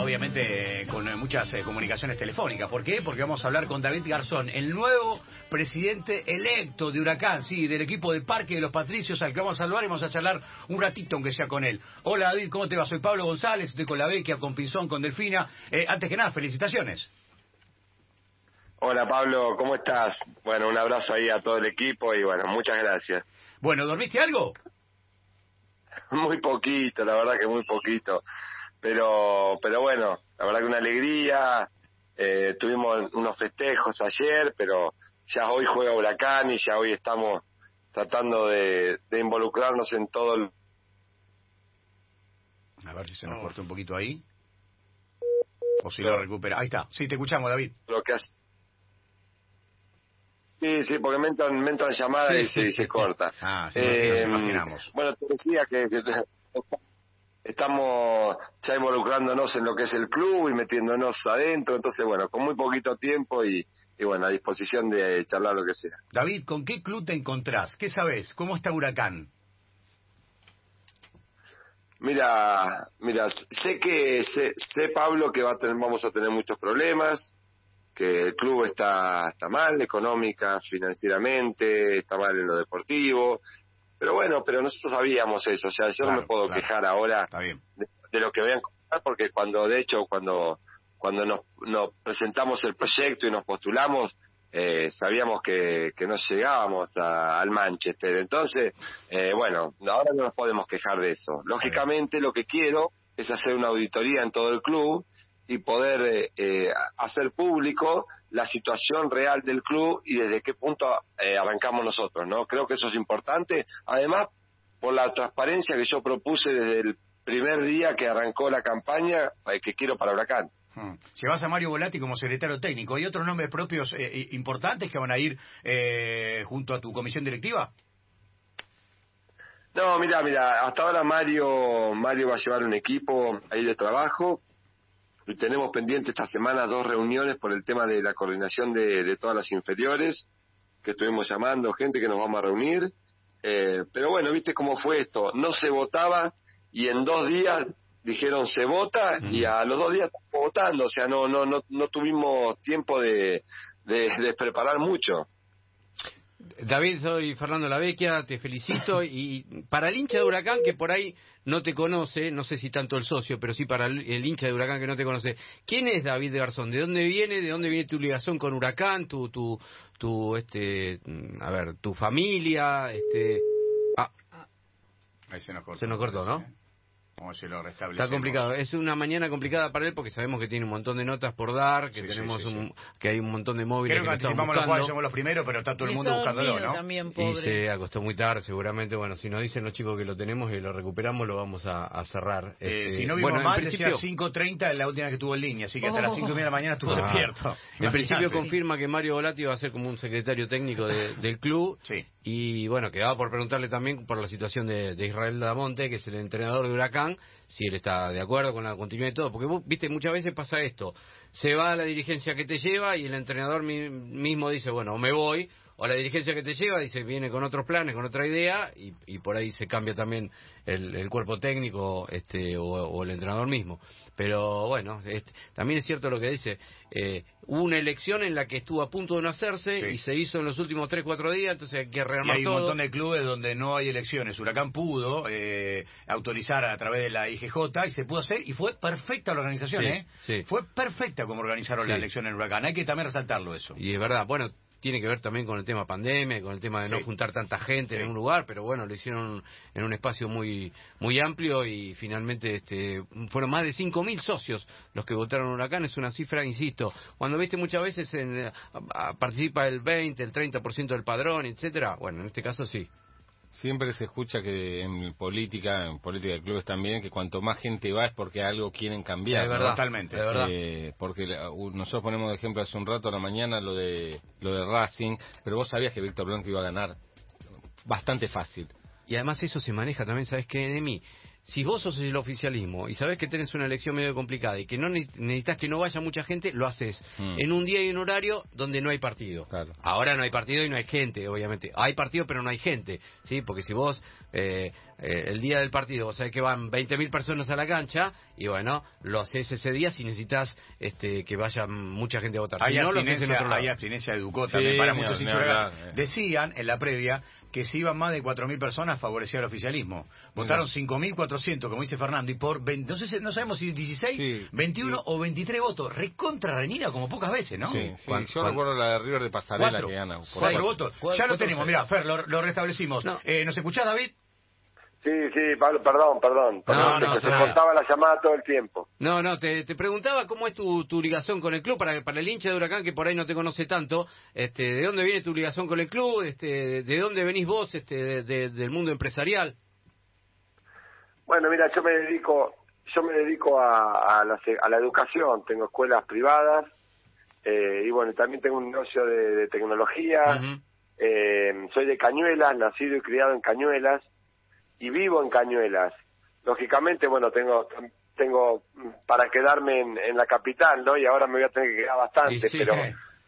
obviamente con eh, muchas eh, comunicaciones telefónicas. ¿Por qué? Porque vamos a hablar con David Garzón, el nuevo presidente electo de Huracán, sí, del equipo de Parque de los Patricios, al que vamos a saludar y vamos a charlar un ratito, aunque sea con él. Hola David, ¿cómo te va? Soy Pablo González, estoy con la Vecchia, con Pinzón, con Delfina. Eh, antes que nada, felicitaciones. Hola Pablo, ¿cómo estás? Bueno, un abrazo ahí a todo el equipo y bueno, muchas gracias. Bueno, ¿dormiste algo? Muy poquito, la verdad que muy poquito. Pero, pero bueno, la verdad que una alegría. Eh, tuvimos unos festejos ayer, pero ya hoy juega Huracán y ya hoy estamos tratando de, involucrarnos en todo el... A ver si se nos corta un poquito ahí. O si lo recupera. Ahí está. Sí, te escuchamos, David. Lo que hace... Sí, sí, porque me entran, me entran llamadas y, se, corta. Ah, sí, eh, imaginamos. Bueno, te decía que, estamos ya involucrándonos en lo que es el club y metiéndonos adentro, entonces bueno, con muy poquito tiempo y, y bueno, a disposición de charlar lo que sea. David, ¿con qué club te encontrás? ¿Qué sabes? ¿Cómo está Huracán? Mira, mira, sé que sé, sé Pablo que va a tener, vamos a tener muchos problemas, que el club está, está mal económica, financieramente, está mal en lo deportivo, pero bueno, pero nosotros sabíamos eso, o sea, yo no me puedo quejar ahora de, lo que voy a encontrar, porque cuando, de hecho, cuando cuando nos, nos presentamos el proyecto y nos postulamos, eh, sabíamos que, que no llegábamos al Manchester. Entonces, eh, bueno, ahora no nos podemos quejar de eso. Lógicamente, lo que quiero es hacer una auditoría en todo el club y poder eh, eh, hacer público la situación real del club y desde qué punto eh, arrancamos nosotros, ¿no? Creo que eso es importante. Además, por la transparencia que yo propuse desde el primer día que arrancó la campaña que quiero para Huracán. Hmm. Llevas a Mario Volati como secretario técnico. ¿Hay otros nombres propios importantes que van a ir junto a tu comisión directiva? No, mira, mira, hasta ahora Mario Mario va a llevar un equipo ahí de trabajo tenemos pendiente esta semana dos reuniones por el tema de la coordinación de, todas las inferiores, que estuvimos llamando, gente que nos vamos a reunir. Eh, pero bueno, viste cómo fue esto. No se votaba y en dos días dijeron se vota y a los dos días estamos votando. O sea, no, no, no, no tuvimos tiempo de, de preparar mucho. David, soy Fernando Lavecchia, te felicito. Y para el hincha de Huracán, que por ahí no te conoce, no sé si tanto el socio, pero sí para el, hincha de Huracán que no te conoce, ¿quién es David de Garzón? ¿De dónde viene? ¿De dónde viene tu ligación con Huracán? ¿Tu, tu, tu este, a ver, tu familia? Este, ah, Ahí se nos cortó. Se nos cortó, ¿no? Está complicado. Es una mañana complicada para él porque sabemos que tiene un montón de notas por dar, que tenemos un, que hay un montón de móviles Creo que, que anticipamos los cuales somos los primeros, pero está todo el mundo buscándolo, ¿no? También, y se acostó muy tarde, seguramente. Bueno, si nos dicen los chicos que lo tenemos y lo recuperamos, lo vamos a, cerrar. Eh, este, si no vimos bueno, mal, decía 5.30 en la última que estuvo en línea, así que hasta las 5 de la mañana estuvo ah. despierto. En principio confirma que Mario Volati va a ser como un secretario técnico del club. Sí. Y bueno, quedaba por preguntarle también por la situación de, de Israel Damonte, que es el entrenador de Huracán, si él está de acuerdo con la continuidad de todo. Porque vos, viste, muchas veces pasa esto. Se va a la dirigencia que te lleva y el entrenador mismo dice, bueno, me voy. O la dirigencia que te lleva dice, viene con otros planes, con otra idea, y, y por ahí se cambia también el, cuerpo técnico este, o el entrenador mismo. Pero bueno, también es cierto lo que dice. Eh, hubo una elección en la que estuvo a punto de no hacerse y se hizo en los últimos 3, 4 días, entonces hay que rearmar y hay un montón de clubes donde no hay elecciones. Huracán pudo eh, autorizar a través de la IGJ y se pudo hacer y fue perfecta la organización, ¿eh? Fue perfecta como organizaron la elección en Huracán. Hay que también resaltarlo eso. Y es verdad, bueno, tiene que ver también con el tema pandemia, con el tema de no juntar tanta gente en un lugar, pero bueno, lo hicieron en un espacio muy muy amplio y finalmente este, fueron más de 5.000 socios los que votaron Huracán, es una cifra, insisto, cuando viste muchas veces en, participa el 20, el 30% del padrón, etcétera, bueno, en este caso sí. Siempre se escucha que en política, en política de clubes también, que cuanto más gente va es porque algo quieren cambiar. Verdad, totalmente. Es verdad. Eh, porque nosotros ponemos de ejemplo hace un rato a la mañana lo de lo de Racing, pero vos sabías que Víctor Blanco iba a ganar bastante fácil. Y además eso se maneja también, ¿sabes qué, de mí? Si vos sos el oficialismo y sabés que tenés una elección medio complicada y que no necesitas que no vaya mucha gente, lo haces mm. en un día y un horario donde no hay partido. Ahora no hay partido y no hay gente, obviamente. Hay partido pero no hay gente, ¿sí? Porque si vos eh, eh, el día del partido vos sabés que van 20.000 personas a la cancha y bueno, lo haces ese día si necesitas este, que vaya mucha gente a votar. Hay, si no, lo haces en otro lado. hay abstinencia de Ducó Sí, también para muchos eh. Decían en la previa que si iban más de 4.000 personas favorecía al oficialismo. Votaron 5.400, como dice Fernando, y por 20, no, sé no sabemos si 16, Sí. 21 o 23 votos. Recontra reñida como pocas veces, ¿no? Sí, sí. Cuan- Yo cuan- recuerdo la de River de Pasarela Cuatro, que gana. por cuatro cuatro. votos. Cuatro- ya lo tenemos, mira, Fer, lo, lo restablecimos. No. Eh, ¿Nos escuchás, David? Sí, sí, Pablo, perdón, perdón. perdón, no, se cortaba la llamada todo el tiempo. No, no, te, te preguntaba cómo es tu, tu ligación con el club, para, para el hincha de Huracán que por ahí no te conoce tanto, este, ¿de dónde viene tu ligación con el club? Este, ¿De dónde venís vos este, de- de- del mundo empresarial? Bueno, mira, yo me dedico, yo me dedico a, a, la, a la educación, tengo escuelas privadas eh, y bueno, también tengo un negocio de, de tecnología. Eh, soy de Cañuelas, nacido y criado en Cañuelas y vivo en Cañuelas. Lógicamente, bueno, tengo tengo para quedarme en, en la capital, ¿no? Y ahora me voy a tener que quedar bastante, sí. pero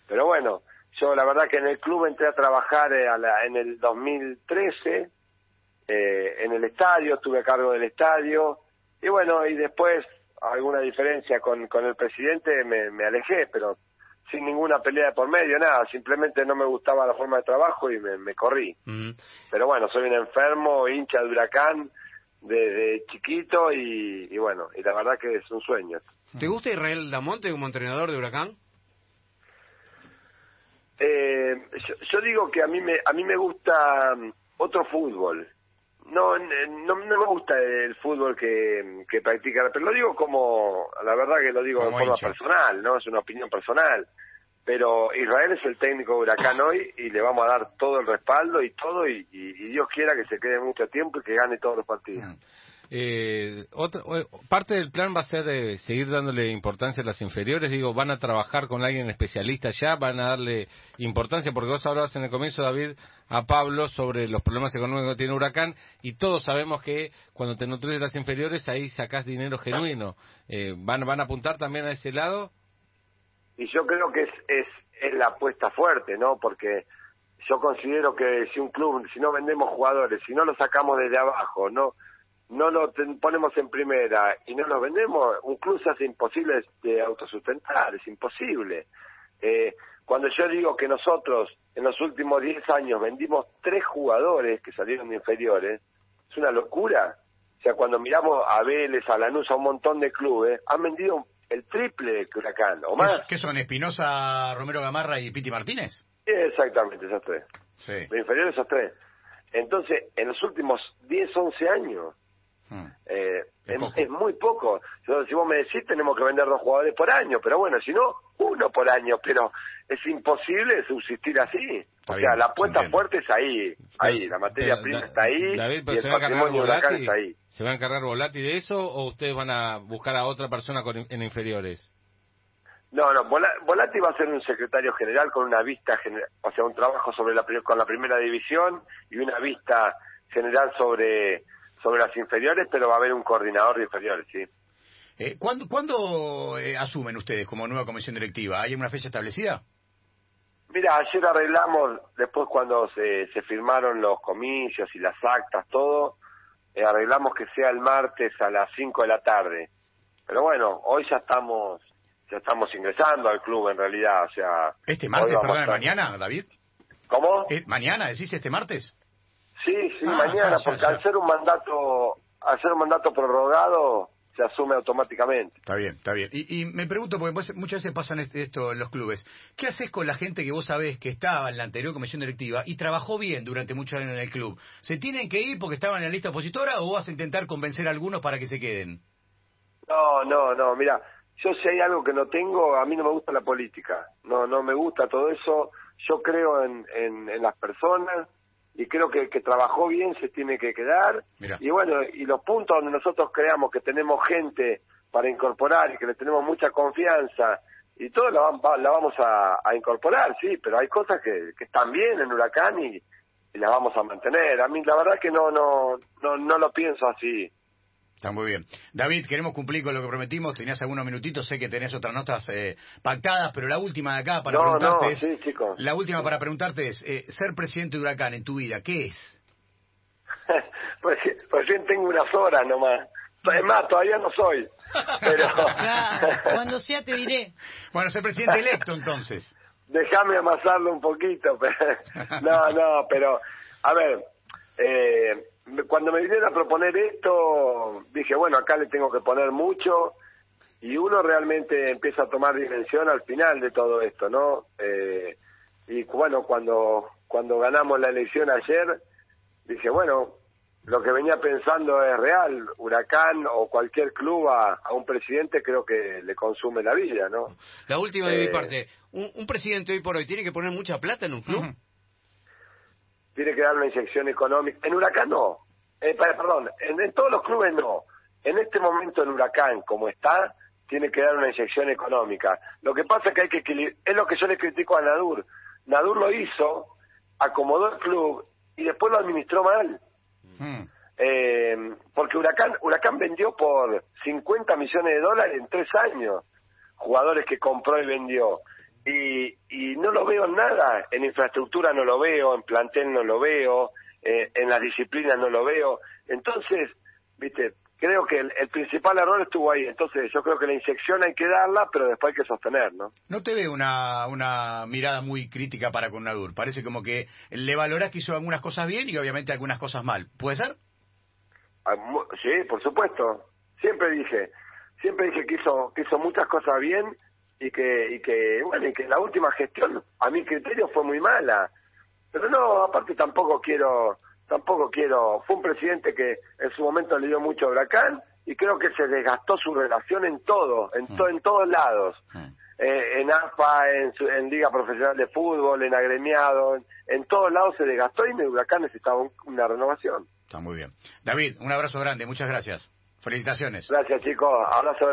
pero bueno, yo la verdad que en el club entré a trabajar eh, a la- en el 2013 eh, en el estadio, estuve a cargo del estadio y bueno, y después alguna diferencia con, con el presidente me, me alejé, pero sin ninguna pelea de por medio, nada, simplemente no me gustaba la forma de trabajo y me, me corrí. Ujú. Pero bueno, soy un enfermo, hincha de huracán desde chiquito y, y bueno, y la verdad que es un sueño. ¿Te gusta Israel Damonte como entrenador de Huracán? Eh, yo, yo digo que a mí me a mí me gusta mm, otro fútbol. No, no, no me gusta el fútbol que, que practica, pero lo digo como, la verdad que lo digo Como de forma hincha. personal, ¿no? Es una opinión personal. Pero Israel es el técnico de Huracán hoy y le vamos a dar todo el respaldo y todo y, y- y Dios quiera que se quede mucho tiempo y que gane todos los partidos. Eh, otra- parte del plan va a ser eh, seguir dándole importancia a las inferiores. Digo, van a trabajar con alguien especialista ya, van a darle importancia, porque vos hablabas en el comienzo, David, a Pablo sobre los problemas económicos que tiene Huracán, y todos sabemos que cuando te nutres de las inferiores, ahí sacás dinero genuino. Eh, ¿van, ¿Van a apuntar también a ese lado? y yo creo que es, es, es la apuesta fuerte, ¿no? Porque yo considero que si un club, si no vendemos jugadores, si no lo sacamos desde abajo, no no lo ten- ponemos en primera y no lo vendemos, un club se hace imposible de autosustentar, es imposible. Eh, cuando yo digo que nosotros en los últimos 10 años vendimos tres jugadores que salieron de inferiores, es una locura. O sea, cuando miramos a Vélez, a Lanús, a un montón de clubes, han vendido el triple que Huracán, o más. ¿Qué, son? ¿Espinosa, Romero Gamarra y Piti Martínez? Exactamente, esos tres. Sí. Los inferiores esos tres. Entonces, en los últimos 10, 11 años, Mm. eh, Es es, poco. es muy poco. Yo, si vos me decís, tenemos que vender dos jugadores por año, pero bueno, si no, uno por año, pero es imposible subsistir así. Está o bien, sea, la apuesta entiendo. fuerte es ahí, ahí, la materia Pero, prima Da- está ahí David, y pero el ¿se va patrimonio Volati? está ahí. ¿Se va a encargar Volati de eso o ustedes van a buscar a otra persona con- en inferiores? No, no, Vola- Volati va a ser un secretario general con una vista general, o sea, un trabajo sobre la con la primera división y una vista general sobre sobre las inferiores, pero va a haber un coordinador de inferiores, sí. Eh, ¿Cuándo, cuándo eh, asumen ustedes como nueva comisión directiva? ¿Hay una fecha establecida? Mira, ayer arreglamos, después cuando se, se firmaron los comicios y las actas, todo, eh, arreglamos que sea el martes a las 5 de la tarde. Pero bueno, hoy ya estamos ya estamos ingresando al club en realidad, o sea... ¿Este martes, perdón, a mañana, David? ¿Cómo? ¿Mañana decís este martes? Sí, sí, Ah, mañana, ya, porque ya. al ser un mandato, al ser un mandato prorrogado, se asume automáticamente. Está bien, está bien. Y, y me pregunto, porque muchas veces pasan este- esto en los clubes, ¿qué haces con la gente que vos sabés que estaba en la anterior comisión directiva y trabajó bien durante muchos años en el club? ¿Se tienen que ir porque estaban en la lista opositora o vas a intentar convencer a algunos para que se queden? No, no, no, mira, yo si hay algo que no tengo, a mí no me gusta la política, no, no me gusta todo eso, yo creo en, en, en las personas y creo que el que trabajó bien se tiene que quedar Mira. y bueno, y los puntos donde nosotros creamos que tenemos gente para incorporar y que le tenemos mucha confianza y todo la, la vamos a, a incorporar, sí, pero hay cosas que, que están bien en Huracán y, y las vamos a mantener. A mí la verdad que no, no, no, no lo pienso así. Está muy bien. David, queremos cumplir con lo que prometimos. Tenías algunos minutitos, sé que tenés otras notas eh, pactadas, pero la última de acá para No, preguntarte no, es... sí, chicos. La última para preguntarte es, eh, ser presidente de Huracán en tu vida, ¿qué es? pues recién tengo unas horas nomás. Es más, todavía no soy. Pero... Claro, cuando sea te diré. Bueno, ser presidente electo entonces. Déjame amasarlo un poquito. Pero... No, no, pero, a ver, eh, cuando me vinieron a proponer esto, dije, bueno, acá le tengo que poner mucho y uno realmente empieza a tomar dimensión al final de todo esto, ¿no? Eh, y bueno, cuando, cuando ganamos la elección ayer, dije, bueno, lo que venía pensando es real. Huracán o cualquier club a, a un presidente creo que le consume la vida, ¿no? La última de Eh, mi parte. Un, un presidente hoy por hoy tiene que poner mucha plata en un club. Tiene que dar una inyección económica. En Huracán no. Eh, perdón, en, en todos los clubes no. En este momento en Huracán, como está, tiene que dar una inyección económica. Lo que pasa es que hay que equilibrar. Es lo que yo le critico a Nadur. Nadur lo hizo, acomodó el club y después lo administró mal. Mm. Eh, porque Huracán, Huracán vendió por 50 millones de dólares en tres años jugadores que compró y vendió. Y, y no lo veo en nada. En infraestructura no lo veo, en plantel no lo veo, eh, en las disciplinas no lo veo. Entonces, viste, creo que el, el principal error estuvo ahí. Entonces, yo creo que la inyección hay que darla, pero después hay que sostener, ¿no? No te veo una, una mirada muy crítica para con Nadur. Parece como que le valorás que hizo algunas cosas bien y obviamente algunas cosas mal. ¿Puede ser? Ah, Sí, por supuesto. Siempre dije, siempre dije que hizo, que hizo muchas cosas bien y que, y que, bueno, y que la última gestión, a mi criterio, fue muy mala. Pero no, aparte tampoco quiero, tampoco quiero, fue un presidente que en su momento le dio mucho a Huracán y creo que se desgastó su relación en todo, en, to- en todos lados. Eh, en AFA, en, su- en Liga Profesional de Fútbol, en agremiado, en, en todos lados se desgastó y en Huracán necesitaba un- una renovación. Está muy bien. David, un abrazo grande. Muchas gracias. Felicitaciones. Gracias chicos, abrazo